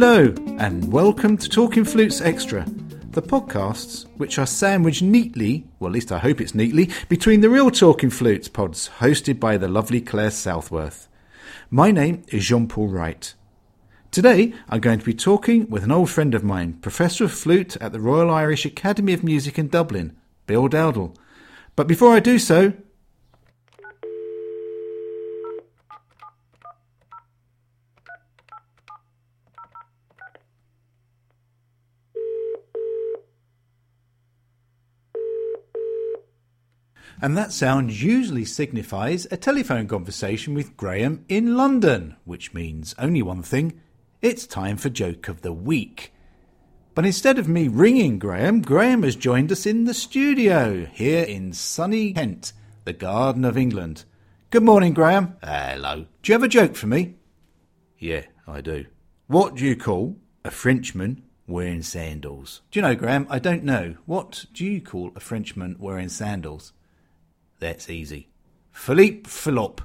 Hello, and welcome to Talking Flutes Extra, the podcasts which are sandwiched neatly, well, at least I hope it's neatly, between the real Talking Flutes pods hosted by the lovely Clare Southworth. My name is Jean Paul Wright. Today, I'm going to be talking with an old friend of mine, Professor of Flute at the Royal Irish Academy of Music in Dublin, Bill Dowdall. But before I do so, and that sound usually signifies a telephone conversation with Graham in London, which means only one thing it's time for Joke of the Week. But instead of me ringing Graham, Graham has joined us in the studio here in sunny Kent, the Garden of England. Good morning, Graham. Hello. Do you have a joke for me? Yeah, I do. What do you call a Frenchman wearing sandals? Do you know, Graham? I don't know. What do you call a Frenchman wearing sandals? That's easy. Philippe Philop.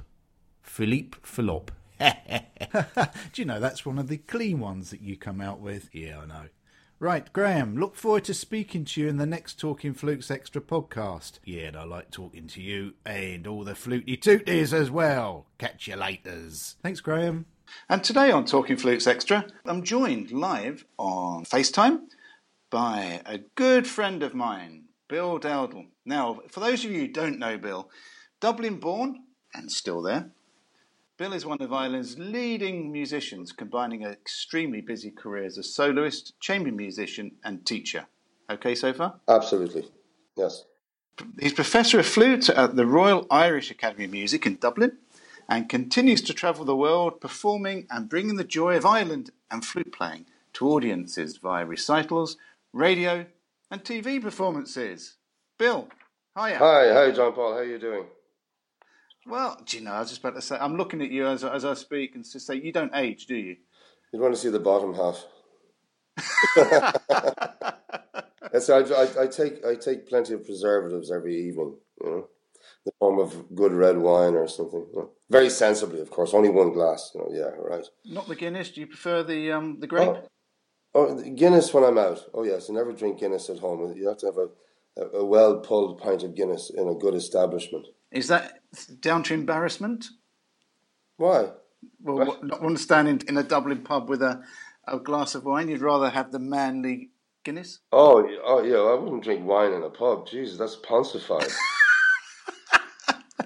Philippe Philop. Do you know that's one of the clean ones that you come out with? Yeah, I know. Right, Graham, look forward to speaking to you in the next Talking Flutes Extra podcast. Yeah, and I like talking to you and all the fluty tooties as well. Catch you laters. Thanks, Graham. And today on Talking Flutes Extra, I'm joined live on FaceTime by a good friend of mine, Bill Dowdall. Now, for those of you who don't know Bill, Dublin born and still there, Bill is one of Ireland's leading musicians, combining an extremely busy career as a soloist, chamber musician, and teacher. Okay so far? Absolutely, yes. He's professor of flute at the Royal Irish Academy of Music in Dublin and continues to travel the world performing and bringing the joy of Ireland and flute playing to audiences via recitals, radio, and TV performances. Bill, hiya. Hi, hi, John Paul. How are you doing? Well, do you know, I was just about to say, I'm looking at you as, as I speak and just say, you don't age, do you? You'd want to see the bottom half. Yes, I, I, I, take I take plenty of preservatives every evening, you know, the form of good red wine or something. You know. Very sensibly, of course, only one glass. You know, yeah, right. Not the Guinness. Do you prefer the um the grape? Oh, oh, Guinness when I'm out. Oh yes, I never drink Guinness at home. You have to have a, a, a well pulled pint of Guinness in a good establishment. Is that down to embarrassment? Why? Well, what? not want to stand in, in a Dublin pub with a, a glass of wine. You'd rather have the manly Guinness. Oh, oh yeah. I wouldn't drink wine in a pub. Jesus, that's ponsified.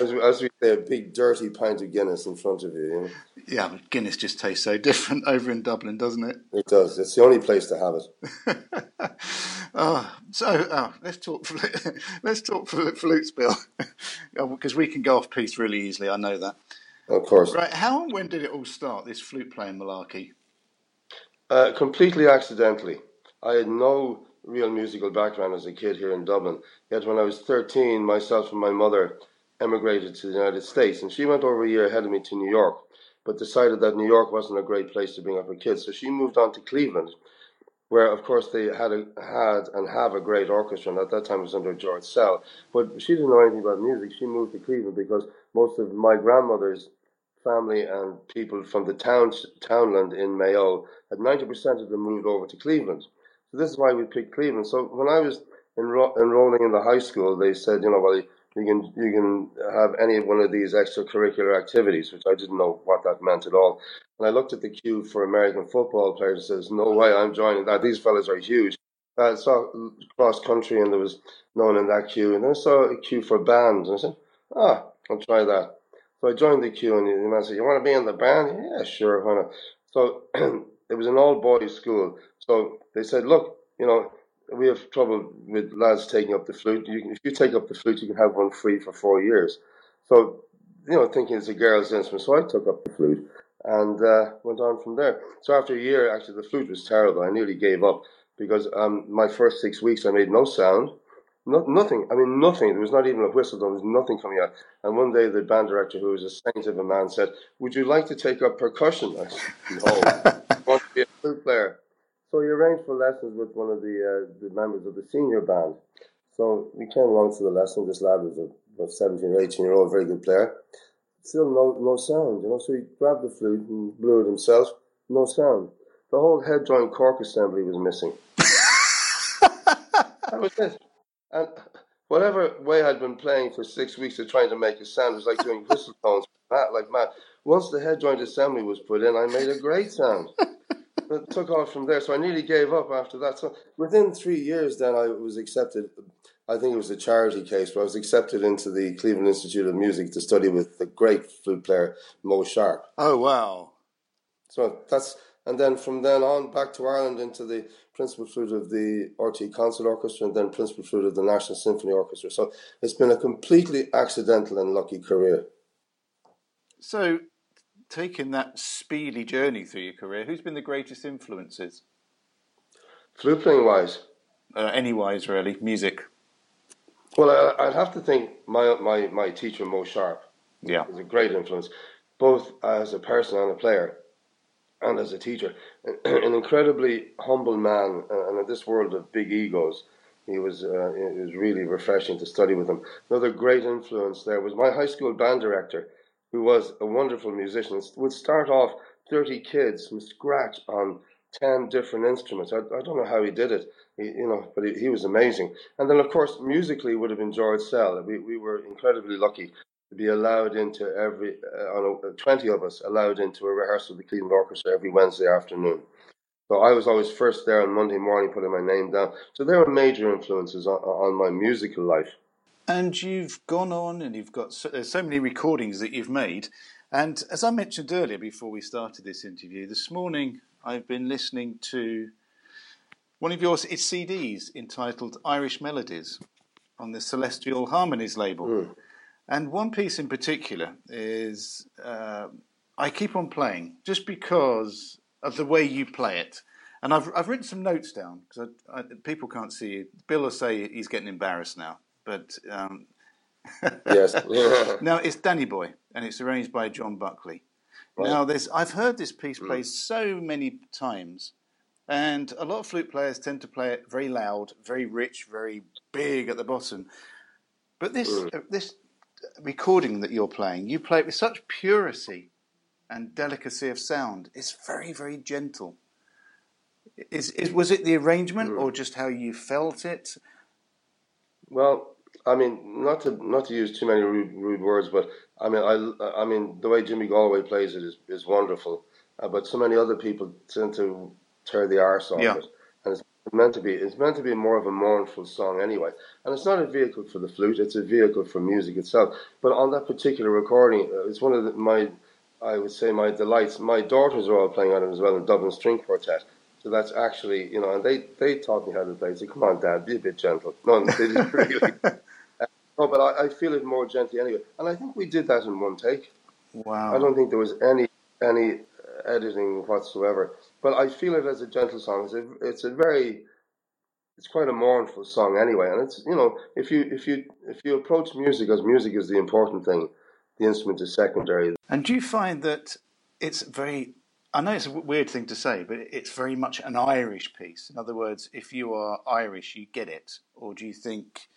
as, as we say, a big dirty pint of Guinness in front of you. you know? Yeah, but Guinness just tastes so different over in Dublin, doesn't it? It does. It's the only place to have it. oh, so oh, let's talk. flute- Let's talk flute- flutes, Bill, because we can go off piece really easily. I know that. Of course. Right? How and when did it all start? This flute playing malarkey. Uh, completely accidentally. I had no real musical background as a kid here in Dublin. Yet when I was 13, myself and my mother emigrated to the United States, and she went over a year ahead of me to New York, but decided that New York wasn't a great place to bring up her kids. So she moved on to Cleveland, where of course they had a, had and have a great orchestra, and at that time it was under George Szell. But she didn't know anything about music. She moved to Cleveland because most of my grandmother's family and people from the town townland in Mayo had 90% of them moved over to Cleveland. So this is why we picked Cleveland. So when I was enro- enrolling in the high school, they said, you know, well, you can you can have any one of these extracurricular activities, which I didn't know what that meant at all. And I looked at the queue for American football players and says, no way, I'm joining that. These fellas are huge. I saw cross country and there was no one in that queue. And then I saw a queue for bands. And I said, ah, I'll try that. So I joined the queue and the man said, you want to be in the band? Yeah, sure, why not? So it was an all boys school. So they said, look, you know, we have trouble with lads taking up the flute. You if you take up the flute, you can have one free for four years. So, you know, thinking it's a girl's instrument. So I took up the flute and uh, went on from there. So after a year, actually, the flute was terrible. I nearly gave up because um, my first six weeks I made no sound. No, nothing. I mean, nothing. There was not even a whistle. There was nothing coming out. And one day, the band director, who was a saint of a man, said, "Would you like to take up percussion?" I said, "No, I want to be a flute player." So he arranged for lessons with one of the uh, the members of the senior band. So we came along to the lesson. This lad was a, about 17 or 18 year old, very good player. Still no no sound, you know. So he grabbed the flute and blew it himself. No sound. the whole head joint cork assembly was missing. that was it. And whatever way I'd been playing for six weeks of trying to make a sound was like doing whistle tones, like mad. Once the head joint assembly was put in, I made a great sound. It took off from there, so I nearly gave up after that. So within three years, then I was accepted. I think it was a charity case, but I was accepted into the Cleveland Institute of Music to study with the great flute player Mo Sharp. Oh wow! So that's and then from then on back to Ireland into the principal flute of the RTÉ Concert Orchestra and then principal flute of the National Symphony Orchestra. So it's been a completely accidental and lucky career. So, taking that speedy journey through your career, who's been the greatest influences? Flute playing wise? Uh, any wise, really. Music. Well, I'd have to think my my my teacher Mo Sharp. Yeah, was a great influence, both as a person and a player and as a teacher, an incredibly humble man, and in this world of big egos, he was uh, it was really refreshing to study with him. Another great influence there was my high school band director, who was a wonderful musician. Would start off thirty kids from scratch on ten different instruments. I, I don't know how he did it, he, you know, but he, he, was amazing. And then, of course, musically would have been George Szell. We we were incredibly lucky to be allowed into every uh, on a, 20 of us allowed into a rehearsal of the Cleveland Orchestra every Wednesday afternoon. So I was always first there on Monday morning, putting my name down. So there were major influences on, on my musical life. And you've gone on, and you've got so, there's so many recordings that you've made. And as I mentioned earlier, before we started this interview, this morning I've been listening to one of your CDs entitled Irish Melodies on the Celestial Harmonies label. Mm. And one piece in particular is uh, I keep on playing just because of the way you play it. And I've, I've written some notes down because people can't see you. Bill will say he's getting embarrassed now, but um, yes. now it's Danny Boy, and it's arranged by John Buckley. Right. Now, there's I've heard this piece played mm. so many times, and a lot of flute players tend to play it very loud, very rich, very big at the bottom. But this mm. uh, this recording that you're playing, you play it with such purity and delicacy of sound. It's very, very gentle. Is, is was it the arrangement mm. or just how you felt it? Well, I mean, not to not to use too many rude, rude words, but I mean, I, I mean, the way Jimmy Galway plays it is, is wonderful. Uh, but so many other people tend to tear the arse off yeah. it, and it's meant to be. It's meant to be more of a mournful song anyway, and it's not a vehicle for the flute. It's a vehicle for music itself. But on that particular recording, uh, it's one of the, my, I would say, my delights. My daughters are all playing on it as well in Dublin String Quartet. So that's actually, you know, and they, they taught me how to play. So come on, Dad, be a bit gentle. No, they didn't really. No, but I, I feel it more gently anyway. And I think we did that in one take. Wow. I don't think there was any any editing whatsoever. But I feel it as a gentle song. It's a, it's a very, it's quite a mournful song anyway. And it's you know if you if you if you approach music as music is the important thing, the instrument is secondary. And do you find that it's very I know it's a weird thing to say, but it's very much an Irish piece. In other words, if you are Irish, you get it, or do you think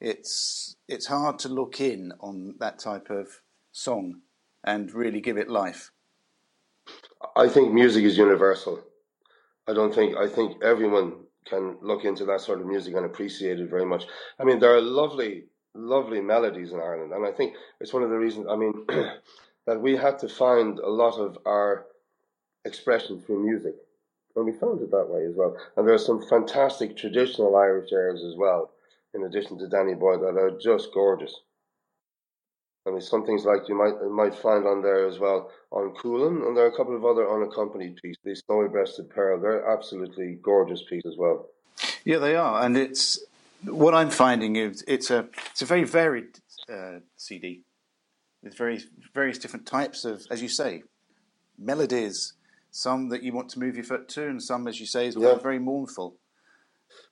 it's it's hard to look in on that type of song and really give it life? I think music is universal. I don't think I think everyone can look into that sort of music and appreciate it very much. I mean, there are lovely, lovely melodies in Ireland, and I think it's one of the reasons. I mean, that we had to find a lot of our expression through music, and we found it that way as well. And there are some fantastic traditional Irish airs as well, in addition to Danny Boy, that are just gorgeous. I mean, some things like you might might find on there as well on Coolin, and there are a couple of other unaccompanied pieces. The Snowy Breasted Pearl, they're absolutely gorgeous pieces as well. Yeah, they are, and it's what I'm finding is it's a it's a very varied uh, CD with very various different types of, as you say, melodies. Some that you want to move your foot to, and some, as you say, is yeah. very mournful.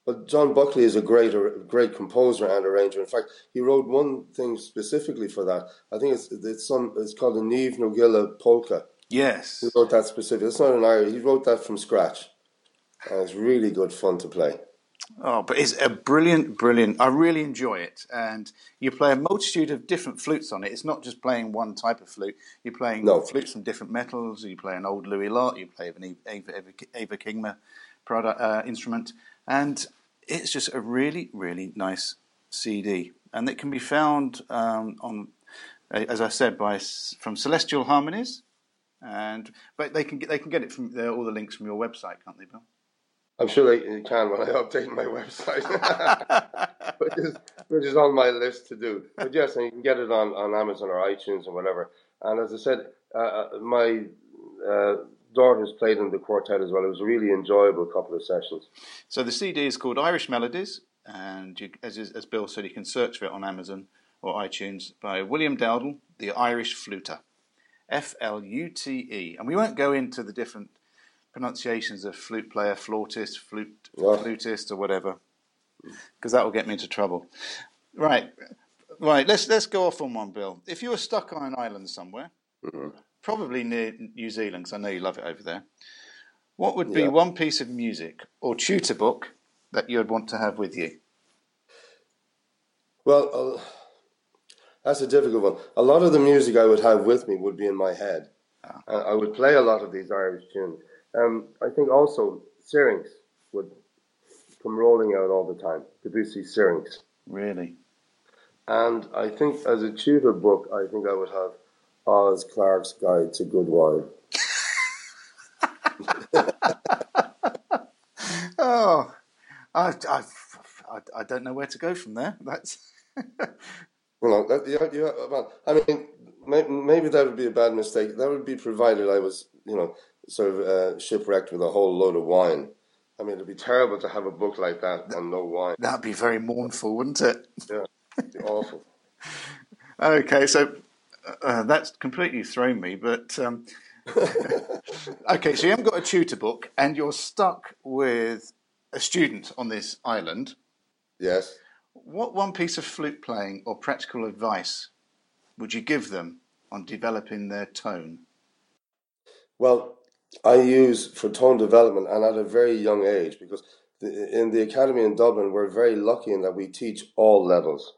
But John Buckley is a great, great composer and arranger. In fact, he wrote one thing specifically for that. I think it's it's some it's called the na Gaeilge polka. Yes, he wrote that specific. It's not an Irish. He wrote that from scratch, and it's really good fun to play. Oh, but it's a brilliant, brilliant. I really enjoy it, and you play a multitude of different flutes on it. It's not just playing one type of flute. You're playing No. flutes from different metals. You play an old Louis Lot. You play an Ava, Ava, Eva Kingma product uh, instrument, and it's just a really, really nice CD, and it can be found um, on, uh, as I said, by from Celestial Harmonies, and but they can get they can get it from there, all the links from your website, can't they, Bill? I'm sure they can when I update my website, which, is, which is on my list to do. But yes, and you can get it on, on Amazon or iTunes or whatever. And as I said, uh, uh, my uh, daughter's played in the quartet as well. It was a really enjoyable couple of sessions. So the CD is called Irish Melodies, and you, as, as Bill said, you can search for it on Amazon or iTunes by William Dowdall, the Irish Fluter, F L U T E. And we won't go into the different pronunciations of flute player, flautist, flute, flutist, or whatever, because that will get me into trouble. Right, right. Let's let's go off on one, Bill. If you were stuck on an island somewhere, mm-hmm. Probably near New Zealand, because I know you love it over there. What would be Yeah. one piece of music or tutor book that you'd want to have with you? Well, uh, that's a difficult one. A lot of the music I would have with me would be in my head. And I would play a lot of these Irish tunes. Um, I think also syrinx would come rolling out all the time. Debussy syrinx. Really? And I think as a tutor book, I think I would have Oz Clarke's Guide to Good Wine. Oh, I, I, I, I don't know where to go from there. That's that, you, you, well, I mean, may, maybe that would be a bad mistake. That would be provided I was, you know, sort of uh, shipwrecked with a whole load of wine. I mean, it'd be terrible to have a book like that and no wine. that'd be very mournful, wouldn't it? Yeah, awful. Okay, so uh, that's completely thrown me. But um, okay, so you haven't got a tutor book, and you're stuck with a student on this island. Yes. What one piece of flute playing or practical advice would you give them on developing their tone? Well, I use for tone development and at a very young age because in the academy in Dublin, we're very lucky in that we teach all levels.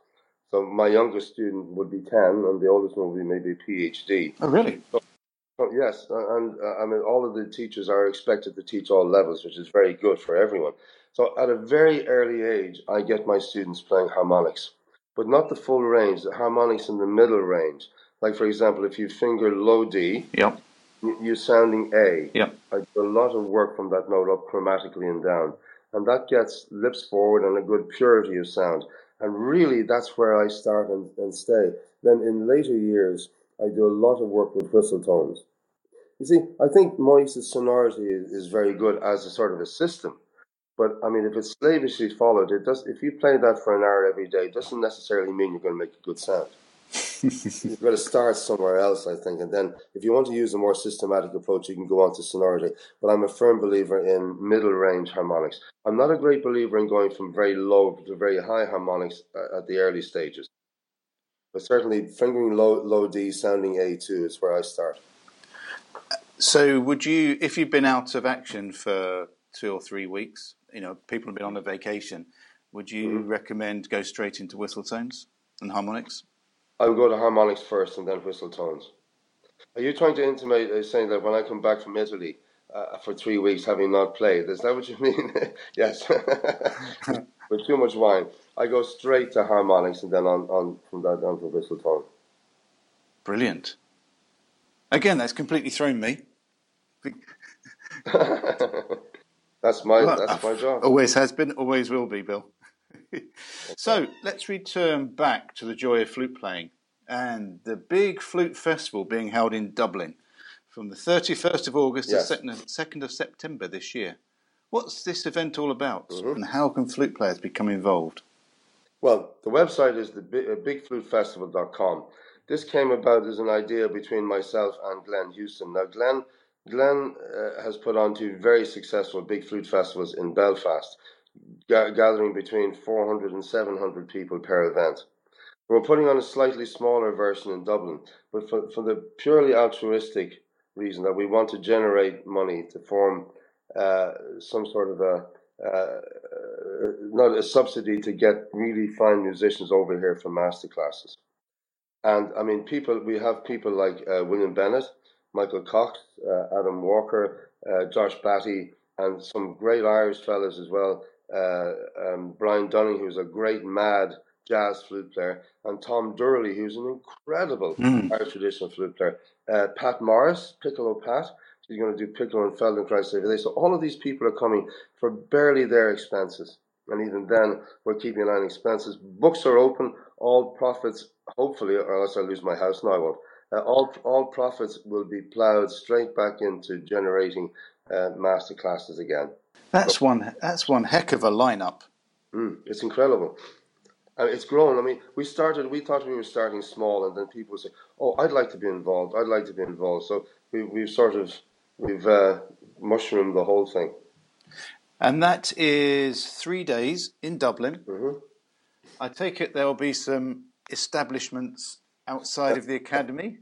So my youngest student would be 10 and the oldest one would be maybe a PhD. Oh, really? Oh, yes, uh, and uh, I mean, all of the teachers are expected to teach all levels, which is very good for everyone. So, at a very early age, I get my students playing harmonics, but not the full range, the harmonics in the middle range. Like, for example, if you finger low D, Yep. you're sounding A. Yep. I do a lot of work from that note up chromatically and down, and that gets lips forward and a good purity of sound. And really, that's where I start and, and stay. Then, in later years, I do a lot of work with whistle tones. You see, I think Moyse's sonority is, very good as a sort of a system. But I mean, if it's slavishly followed, it does. If you play that for an hour every day, it doesn't necessarily mean you're going to make a good sound. You've got to start somewhere else, I think, and then if you want to use a more systematic approach, you can go on to sonority. But I'm a firm believer in middle range harmonics. I'm not a great believer in going from very low to very high harmonics uh, at the early stages. But certainly, fingering low low D, sounding A2 is where I start. So, would you, if you've been out of action for two or three weeks, you know, people have been on a vacation, would you recommend go straight into whistle tones and harmonics? I would go to harmonics first and then whistle tones. Are you trying to intimate uh, saying that when I come back from Italy uh, for three weeks having not played, is that what you mean? yes. With too much wine. I go straight to harmonics and then on, on from that on to whistle tone. Brilliant. Again, that's completely thrown me. That's my Well, that's my job. Always has been, always will be, Bill. so let's return back to the joy of flute playing and the big flute festival being held in Dublin from the 31st of August Yes. to 2nd of September this year. What's this event all about Mm-hmm. and how can flute players become involved? Well, the website is the uh, bigflutefestival.com. This came about as an idea between myself and Glenn Houston. Now, Glenn, Glenn uh, has put on two very successful big flute festivals in Belfast, gathering between 400 and 700 people per event. We're putting on a slightly smaller version in Dublin, but for, for the purely altruistic reason that we want to generate money to form uh, some sort of a, uh, not a subsidy to get really fine musicians over here for master classes. And I mean, people, we have people like uh, William Bennett, Michael Cox, uh, Adam Walker, uh, Josh Batty, and some great Irish fellas as well. Uh, um, Brian Dunning, who's a great mad jazz flute player, and Tom Doorley, who's an incredible mm. Irish traditional flute player. Uh, Pat Morris, Piccolo Pat, he's going to do Piccolo and Feldenkrais every day. So all of these people are coming for barely their expenses. And even then, we're keeping an eye on expenses. Books are open. All profits, hopefully, or else I'll lose my house. No, I won't. Uh, all all profits will be ploughed straight back into generating uh, master classes again. That's one. That's one heck of a lineup. Mm, it's incredible. And it's grown. I mean, we started. We thought we were starting small, and then people would say, "Oh, I'd like to be involved. I'd like to be involved." So we, we've sort of we've uh, mushroomed the whole thing. And that is three days in Dublin. Mm-hmm. I take it there will be some establishments outside of the academy.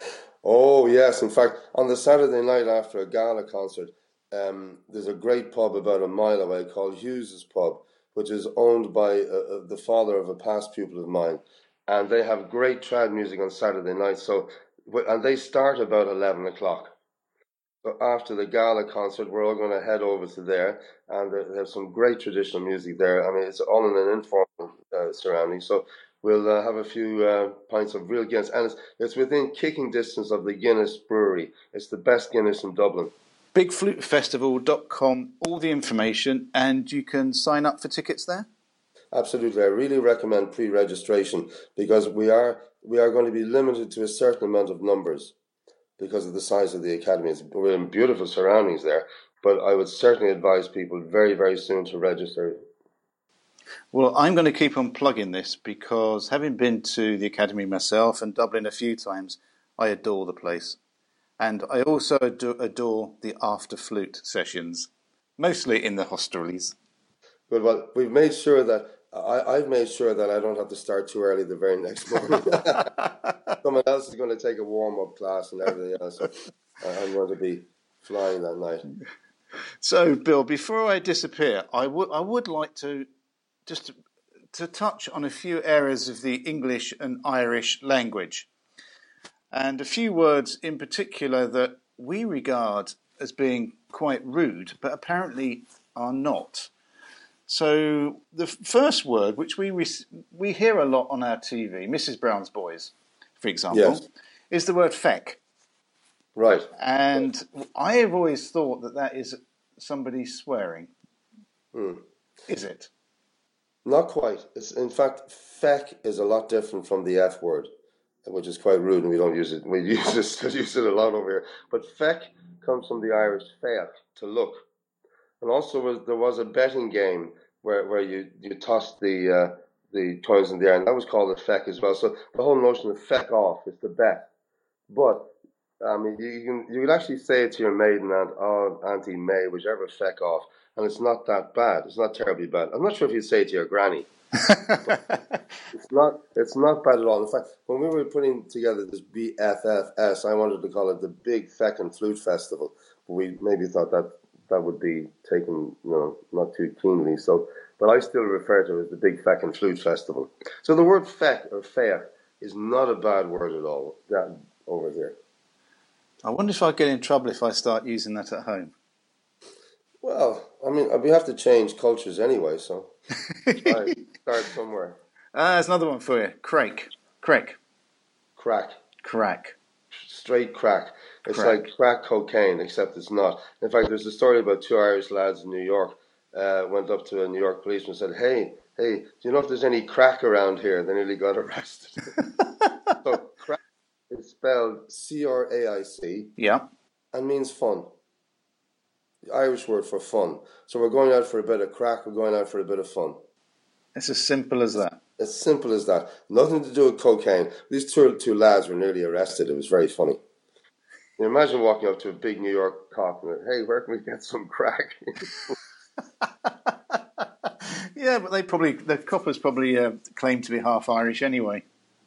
Oh yes, in fact, on the Saturday night after a gala concert, um, there's a great pub about a mile away called Hughes's Pub, which is owned by uh, uh the father of a past pupil of mine, and they have great trad music on Saturday night. So, and they start about eleven o'clock. So after the gala concert, we're all going to head over to there, and there's some great traditional music there. I mean, it's all in an informal uh, surrounding. So we'll uh, have a few uh, pints of real Guinness, and it's, it's within kicking distance of the Guinness Brewery. It's the best Guinness in Dublin. BigFluteFestival.com, all the information, and you can sign up for tickets there. Absolutely, I really recommend pre-registration because we are we are going to be limited to a certain amount of numbers because of the size of the academy. It's, we're in beautiful surroundings there, but I would certainly advise people very very soon to register well, I'm going to keep on plugging this because having been to the Academy myself and Dublin a few times, I adore the place. And I also adore the after flute sessions, mostly in the hostelries. Good. Well, we've made sure that I, have made sure that I don't have to start too early the very next morning. Someone else is going to take a warm up class and everything else. Uh, I'm going to be flying that night. So, Bill, before I disappear, I would I would like to just to, to touch on a few areas of the English and Irish language, and a few words in particular that we regard as being quite rude, but apparently are not. So the first word, which we we hear a lot on our TV, Mrs. Brown's Boys, for example, yes. is the word feck. Right. And I have always thought that that is somebody swearing. Hmm. Is it? Not quite. It's, in fact, feck is a lot different from the F word, which is quite rude, and we don't use it. We use it, use it a lot over here. But feck comes from the Irish feach, to look. And also, was, there was a betting game where, where you, you tossed the uh, the coins in the air, and that was called a feck as well. So the whole notion of feck off is the bet. But I mean, you can you could actually say it to your maiden aunt, oh, Auntie May, whichever feck off and it's not that bad. It's not terribly bad. I'm not sure if you'd say it to your granny. it's not. It's not bad at all. In fact, when we were putting together this BFFS, I wanted to call it the Big Feckin' Flute Festival. But we maybe thought that that would be taken, you know, not too keenly. So, but I still refer to it as the Big Feckin' Flute Festival. So the word feck or feck is not a bad word at all. That over there. I wonder if I get in trouble if I start using that at home. Well, I mean, we have to change cultures anyway, so start somewhere. Ah, there's another one for you. Crack. Crack. Crack. Crack. Straight crack. It's crack. like crack cocaine, except it's not. In fact, there's a story about two Irish lads in New York. Uh, went up to a New York policeman and said, "Hey, hey, do you know if there's any crack around here?" They nearly got arrested. so spelled C R A I C. Yeah. And means fun the Irish word for fun. So we're going out for a bit of crack, we're going out for a bit of fun. It's as simple as that. As simple as that. Nothing to do with cocaine. These two, two lads were nearly arrested. It was very funny. You imagine walking up to a big New York cop and, hey, where can we get some crack? yeah, but they probably, the coppers probably uh, claim to be half Irish anyway.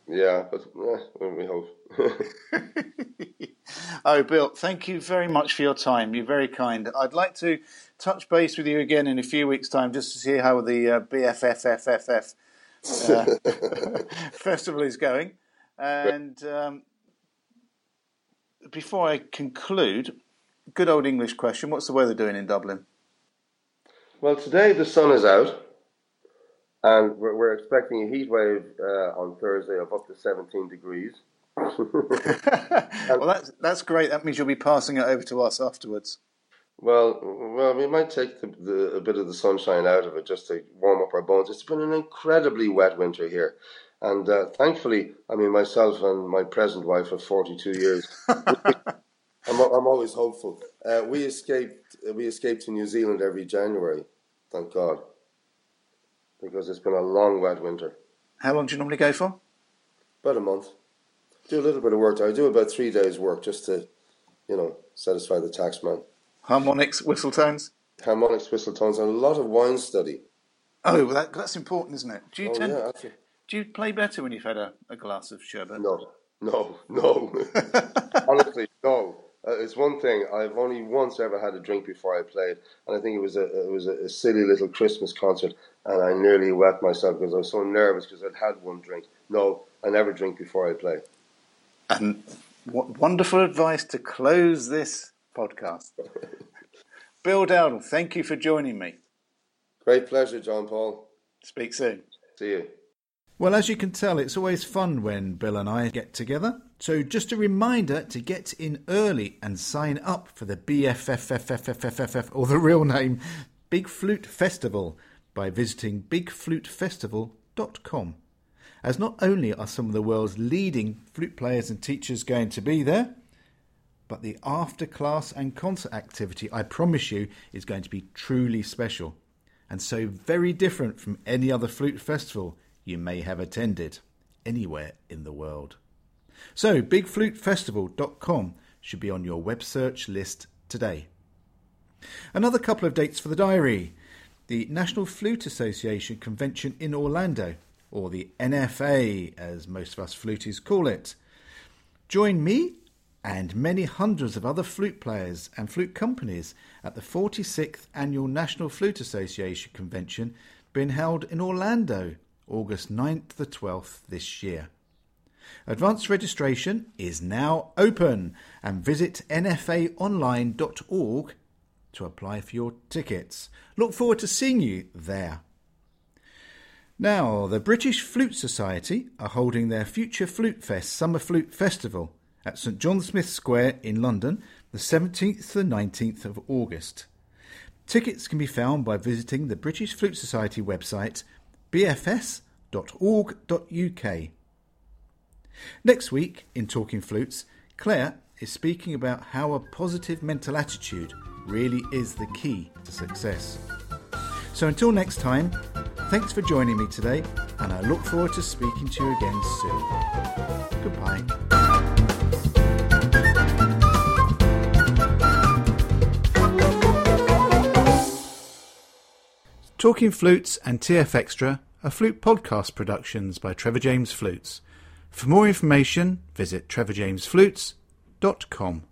Yeah, but eh, we hope. oh, Bill, thank you very much for your time. You're very kind. I'd like to touch base with you again in a few weeks' time just to see how the uh, BFFFFF uh, festival is going. And um, before I conclude, good old English question: What's the weather doing in Dublin? Well, today the sun is out, and we're, we're expecting a heat wave uh, on Thursday of up to 17 degrees. well, that's that's great. That means you'll be passing it over to us afterwards. Well, well, we might take the, the, a bit of the sunshine out of it just to warm up our bones. It's been an incredibly wet winter here, and uh, thankfully, I mean, myself and my present wife of forty-two years, I'm, I'm always hopeful. Uh, we escaped we escaped to New Zealand every January, thank God, because it's been a long wet winter. How long do you normally go for? About a month. Do a little bit of work. I do about three days' work just to, you know, satisfy the taxman. Harmonics, whistle tones? Harmonics, whistle tones, and a lot of wine study. Oh, well that, that's important, isn't it? Do you oh, tend, yeah, do you play better when you've had a, a glass of sherbet? No, no, no. Honestly, no. Uh, it's one thing. I've only once ever had a drink before I played, and I think it was a it was a, a silly little Christmas concert, and I nearly wet myself because I was so nervous because I'd had one drink. No, I never drink before I play. And what wonderful advice to close this podcast. Bill Dowdall, thank you for joining me. Great pleasure, John Paul. Speak soon. See you. Well, as you can tell, it's always fun when Bill and I get together. So, just a reminder to get in early and sign up for the BFFFFFFF, or the real name, Big Flute Festival, by visiting bigflutefestival.com. As not only are some of the world's leading flute players and teachers going to be there, but the after class and concert activity, I promise you, is going to be truly special, and so very different from any other flute festival you may have attended anywhere in the world. So, bigflutefestival.com should be on your web search list today. Another couple of dates for the diary the National Flute Association convention in Orlando, or the NFA as most of us flutists call it. Join me and many hundreds of other flute players and flute companies at the 46th Annual National Flute Association convention being held in Orlando, August 9th to 12th this year. Advanced registration is now open and visit nfaonline.org to apply for your tickets. Look forward to seeing you there. Now, the British Flute Society are holding their Future Flute Fest Summer Flute Festival at St John Smith Square in London, the 17th to the 19th of August. Tickets can be found by visiting the British Flute Society website bfs.org.uk. Next week in Talking Flutes, Clare is speaking about how a positive mental attitude really is the key to success. So until next time, thanks for joining me today, and I look forward to speaking to you again soon. Goodbye. Talking Flutes and TF Extra are flute podcast productions by Trevor James Flutes. For more information, visit trevorjamesflutes.com.